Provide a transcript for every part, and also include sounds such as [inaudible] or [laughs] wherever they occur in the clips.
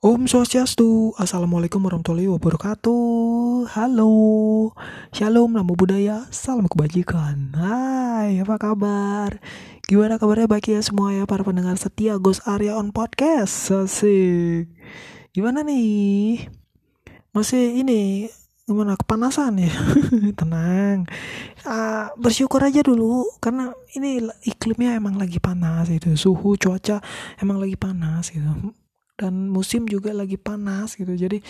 Om Swastiastu, Assalamualaikum warahmatullahi wabarakatuh. Halo, Shalom, Namo Buddhaya, Salam Kebajikan. Hai, apa kabar? Gimana kabarnya baik ya semua ya para pendengar setia Gus Arya on Podcast? Asik. Gimana nih? Masih ini gimana kepanasan ya? [laughs] Tenang. Uh, bersyukur aja dulu karena ini iklimnya emang lagi panas itu. Suhu cuaca emang lagi panas gitu dan musim juga lagi panas gitu. Jadi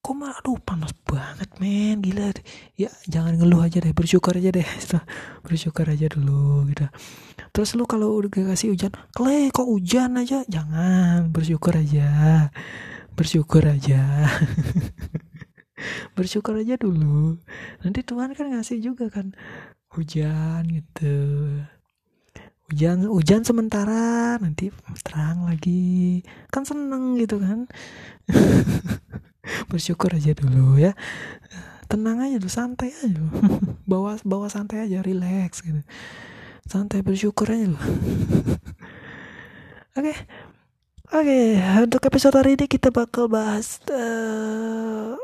kok mah aduh panas banget men. Gila ya jangan ngeluh aja deh. Bersyukur aja deh. [laughs] Bersyukur aja dulu gitu. Terus lu kalau udah kasih hujan kle kok hujan aja? Jangan. Bersyukur aja. Bersyukur aja. [laughs] Bersyukur aja dulu. Nanti Tuhan kan ngasih juga kan hujan gitu hujan hujan sementara nanti terang lagi. Kan seneng gitu kan. [laughs] Bersyukur aja dulu ya. Tenang aja tuh santai aja [laughs] bawa bawa santai aja relax gitu. Santai bersyukur aja loh [laughs] oke. Oke untuk episode hari ini kita bakal bahas uh,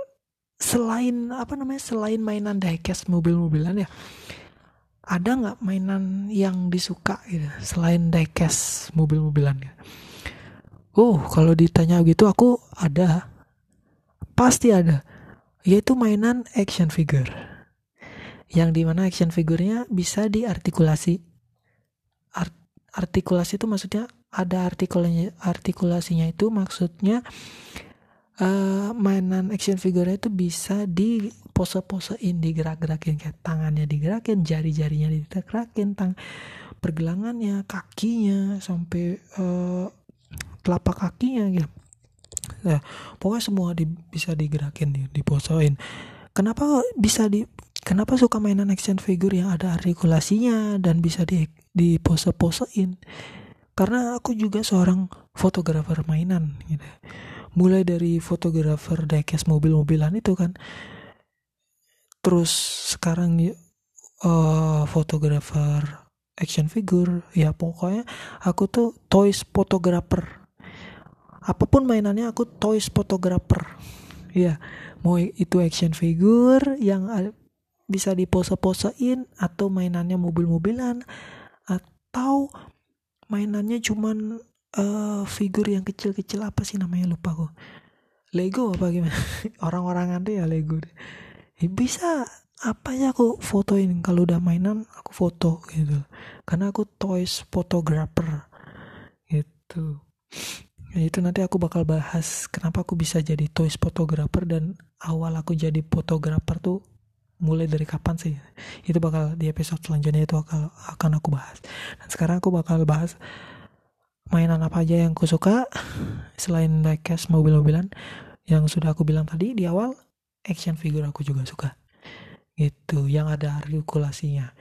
selain apa namanya selain mainan diecast mobil-mobilan ya ada nggak mainan yang disuka gitu selain diecast mobil-mobilan oh kalau ditanya gitu aku ada. Pasti ada. Yaitu mainan action figure. Yang di mana action figurnya bisa diartikulasi. Art artikulasi itu maksudnya ada artikulasinya artikulasinya itu maksudnya uh, mainan action figure itu bisa di pose-posein digerak-gerakin kayak tangannya digerakin jari-jarinya digerakin tang pergelangannya kakinya sampai uh, telapak kakinya gitu. Ya pokoknya semua di, bisa digerakin nih diposein kenapa bisa di kenapa suka mainan action figure yang ada artikulasinya dan bisa di di pose-posein? Karena aku juga seorang fotografer mainan gitu. Mulai dari fotografer diecast mobil-mobilan itu kan terus sekarang uh, fotografer action figure ya pokoknya aku tuh toys photographer apa pun mainannya aku toys photographer ya mau itu action figure yang bisa dipose-posein atau mainannya mobil-mobilan atau mainannya cuman uh, figur yang kecil-kecil apa sih namanya lupa kok Lego apa gimana? [laughs] Orang-orang ada ya Lego ya, bisa apa ya aku fotoin? Kalau udah mainan aku foto gitu. Karena aku toys photographer gitu. Ya, itu nanti aku bakal bahas kenapa aku bisa jadi toys photographer dan awal aku jadi fotografer tuh mulai dari kapan sih. Itu bakal di episode selanjutnya itu akan akan aku bahas. Dan sekarang aku bakal bahas mainan apa aja yang aku suka selain diecast mobil-mobilan yang sudah aku bilang tadi di awal action figure aku juga suka. Gitu yang ada artikulasinya.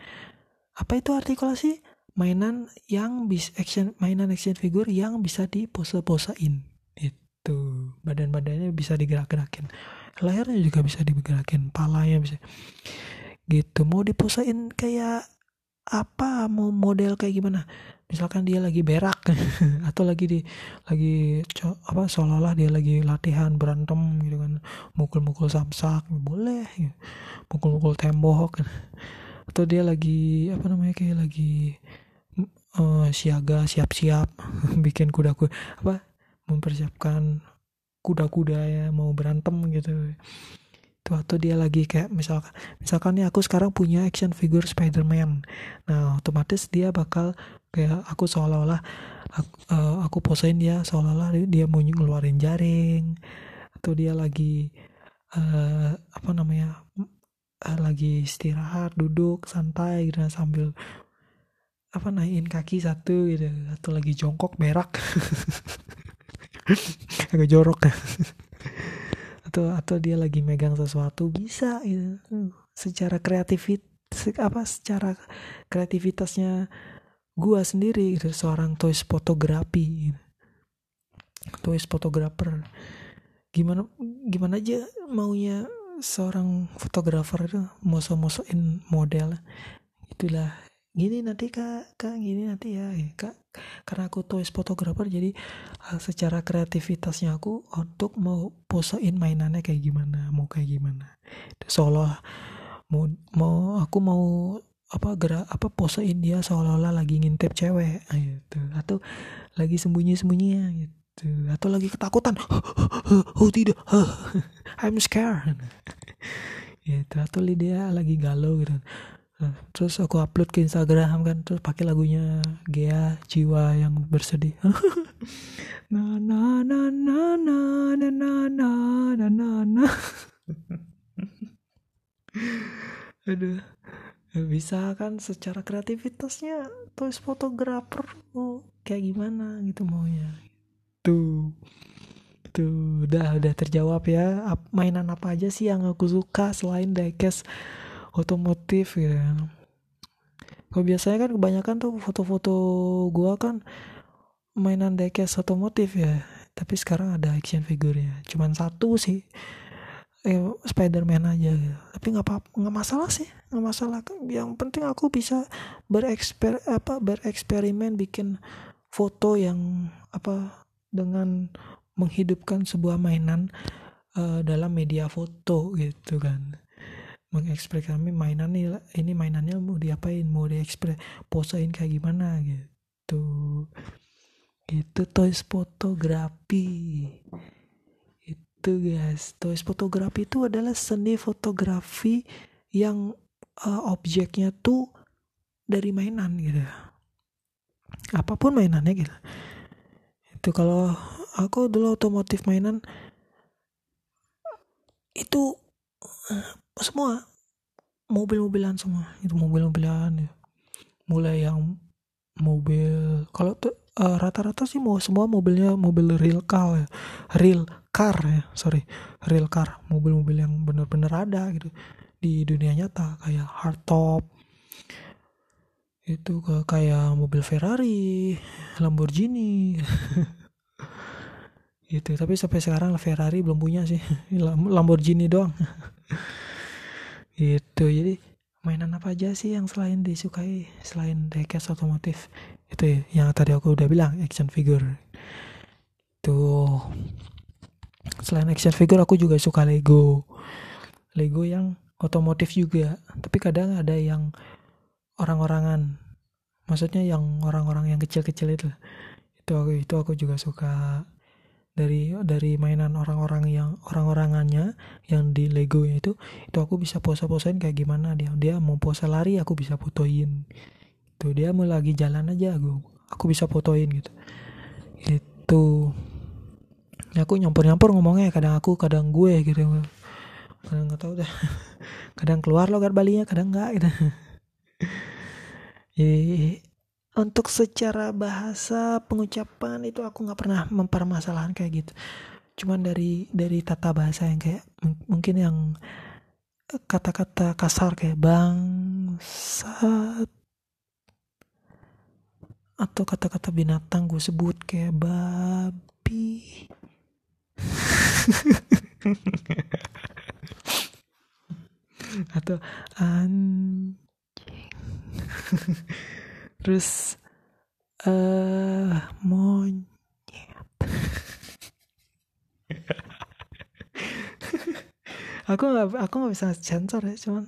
Apa itu artikulasi? Mainan yang bis action mainan action figure yang bisa dipose-posein. Itu badan-badannya bisa digerak-gerakin. Lehernya juga bisa digerakin palanya bisa. Gitu mau diposein kayak apa? Mau model kayak gimana misalkan dia lagi berak [laughs] atau lagi di lagi apa seolah-olah dia lagi latihan berantem gitu kan mukul-mukul samsak boleh gitu. mukul-mukul tembok [laughs] atau dia lagi apa namanya kayak lagi uh, siaga siap-siap [laughs] bikin kuda-kuda apa mempersiapkan kuda-kuda ya mau berantem gitu itu atau dia lagi kayak misalkan misalkan nih aku sekarang punya action figure Spider-Man. Nah otomatis dia bakal kayak aku seolah-olah aku, uh, eh, aku posain dia seolah-olah dia mau ngeluarin jaring atau dia lagi uh, apa namanya uh, lagi istirahat duduk santai gitu sambil apa naikin kaki satu gitu atau lagi jongkok berak. [laughs] Agak jorok. ya [laughs] atau atau dia lagi megang sesuatu bisa gitu. Secara kreatif apa secara kreativitasnya gua sendiri gitu seorang toys fotografi. Gitu. toys fotografer. Gimana gimana aja maunya seorang fotografer itu moso-mosoin model. Itulah gini nanti kak. Kak gini nanti ya. Ya, kak. Karena aku toys fotografer jadi uh, secara kreativitasnya aku untuk mau posein mainannya kayak gimana mau kayak gimana. Seolah mau mau aku mau apa gerak apa posein dia seolah-olah lagi ngintip cewek. Ah, gitu. Atau lagi sembunyi-sembunyi gitu. Atau lagi ketakutan. [gasps] Oh tidak. [sighs] I'm scared. [laughs] Gitu. Atau dia lagi galau gitu terus aku upload ke Instagram kan terus pakai lagunya Gea jiwa yang bersedih. [laughs] Na na na na na na na na na na na. [laughs] Aduh. Bisa kan secara kreativitasnya toys fotografer oh, kayak gimana gitu maunya. Tuh. Tuh udah udah terjawab ya. Mainan apa aja sih yang aku suka selain diecast otomotif gitu kalau biasanya kan kebanyakan tuh foto-foto gua kan mainan diecast otomotif ya. Tapi sekarang ada action figure-nya. Cuman satu sih. Eh, Spiderman aja gitu. tapi nggak apa nggak masalah sih. Nggak masalah. Yang penting aku bisa bereksper apa bereksperimen bikin foto yang apa dengan menghidupkan sebuah mainan uh, dalam media foto gitu kan mengekspresikan mainan ini mainannya mau diapain? Mau diekspres posein kayak gimana? Gitu. Itu toys fotografi. Itu guys. Toys fotografi itu adalah seni fotografi yang uh, objeknya tuh dari mainan gitu. Apa pun mainannya gitu. Itu kalau aku dulu otomotif mainan itu semua. Mobil-mobilan semua. Itu mobil-mobilan ya. Mulai yang mobil kalau tuh uh, rata-rata sih mau semua mobilnya mobil real car ya. Real car ya. Sorry. Real car. Mobil-mobil yang bener-bener ada gitu. Di dunia nyata. Kayak hardtop. Itu ke kayak mobil Ferrari Lamborghini. [laughs] Gitu. Tapi sampai sekarang Ferrari belum punya sih. [laughs] Lamborghini doang [laughs] gitu. Jadi mainan apa aja sih yang selain disukai selain diecast otomotif? Itu ya, yang tadi aku udah bilang action figure. Tuh selain action figure aku juga suka Lego. Lego yang otomotif juga. Tapi kadang ada yang orang-orangan. Maksudnya yang orang-orang yang kecil-kecil itu. Itu aku itu aku juga suka dari dari mainan orang-orang yang orang-orangannya yang di Lego itu itu aku bisa pose-posein kayak gimana dia. Dia mau pose lari aku bisa fotoin. Itu dia mau lagi jalan aja aku aku bisa fotoin gitu. Itu ya, aku nyampur-nyampur ngomongnya kadang aku kadang gue gitu. Kadang nggak tahu dah. [laughs] Kadang keluar logat balinya kadang enggak gitu [laughs] untuk secara bahasa pengucapan itu aku nggak pernah mempermasalahkan kayak gitu. Cuman dari dari tata bahasa yang kayak mungkin yang kata-kata kasar kayak bangsat atau kata-kata binatang gue sebut kayak babi. [laughs] Atau anjing [laughs] terus uh, monyet. Aku nggak aku nggak bisa sensor ya cuman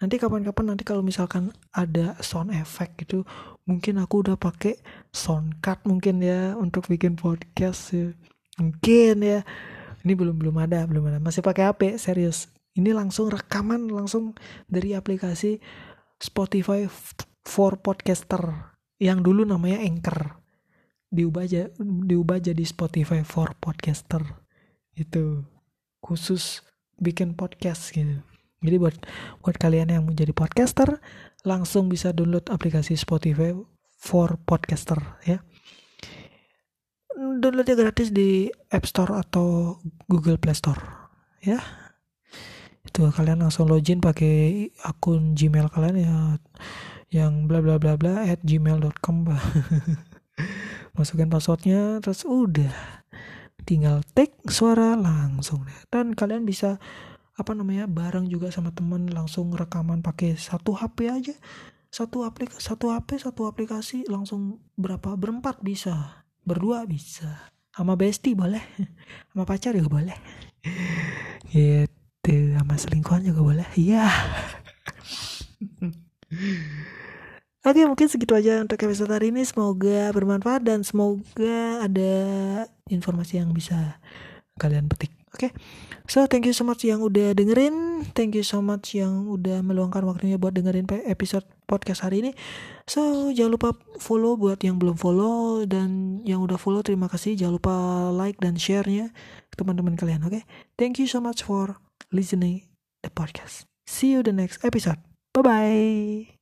nanti kapan-kapan nanti kalau misalkan ada sound effect gitu mungkin aku udah pakai sound card mungkin ya untuk bikin podcast ya. mungkin ya. Ini belum belum ada belum ada. Masih pakai HP serius. Ini langsung rekaman langsung dari aplikasi Spotify for podcaster yang dulu namanya Anchor. Diubah aja diubah jadi Spotify for podcaster. Itu khusus bikin podcast gitu. Jadi buat buat kalian yang menjadi podcaster langsung bisa download aplikasi Spotify for podcaster ya. Downloadnya gratis di App Store atau Google Play Store ya. Itu kalian langsung login pakai akun Gmail kalian ya yang bla bla bla bla at gmail.com [laughs] masukin passwordnya terus udah. Tinggal take suara langsung dan kalian bisa apa namanya bareng juga sama temen langsung rekaman pakai satu HP aja. Satu aplikasi satu HP satu aplikasi langsung berapa berempat bisa. Berdua bisa. Sama bestie boleh. [laughs] Sama pacar juga boleh. [laughs] Gitu sama selingkuhan juga boleh. Iya Oke mungkin segitu aja untuk episode hari ini. Semoga bermanfaat dan semoga ada informasi yang bisa kalian petik. Oke okay? So thank you so much yang udah dengerin. Thank you so much yang udah meluangkan waktunya buat dengerin episode podcast hari ini. So jangan lupa follow buat yang belum follow Dan yang udah follow terima kasih. Jangan lupa like dan share-nya teman-teman kalian oke? Okay? Thank you so much for listening the podcast. See you the next episode. Bye bye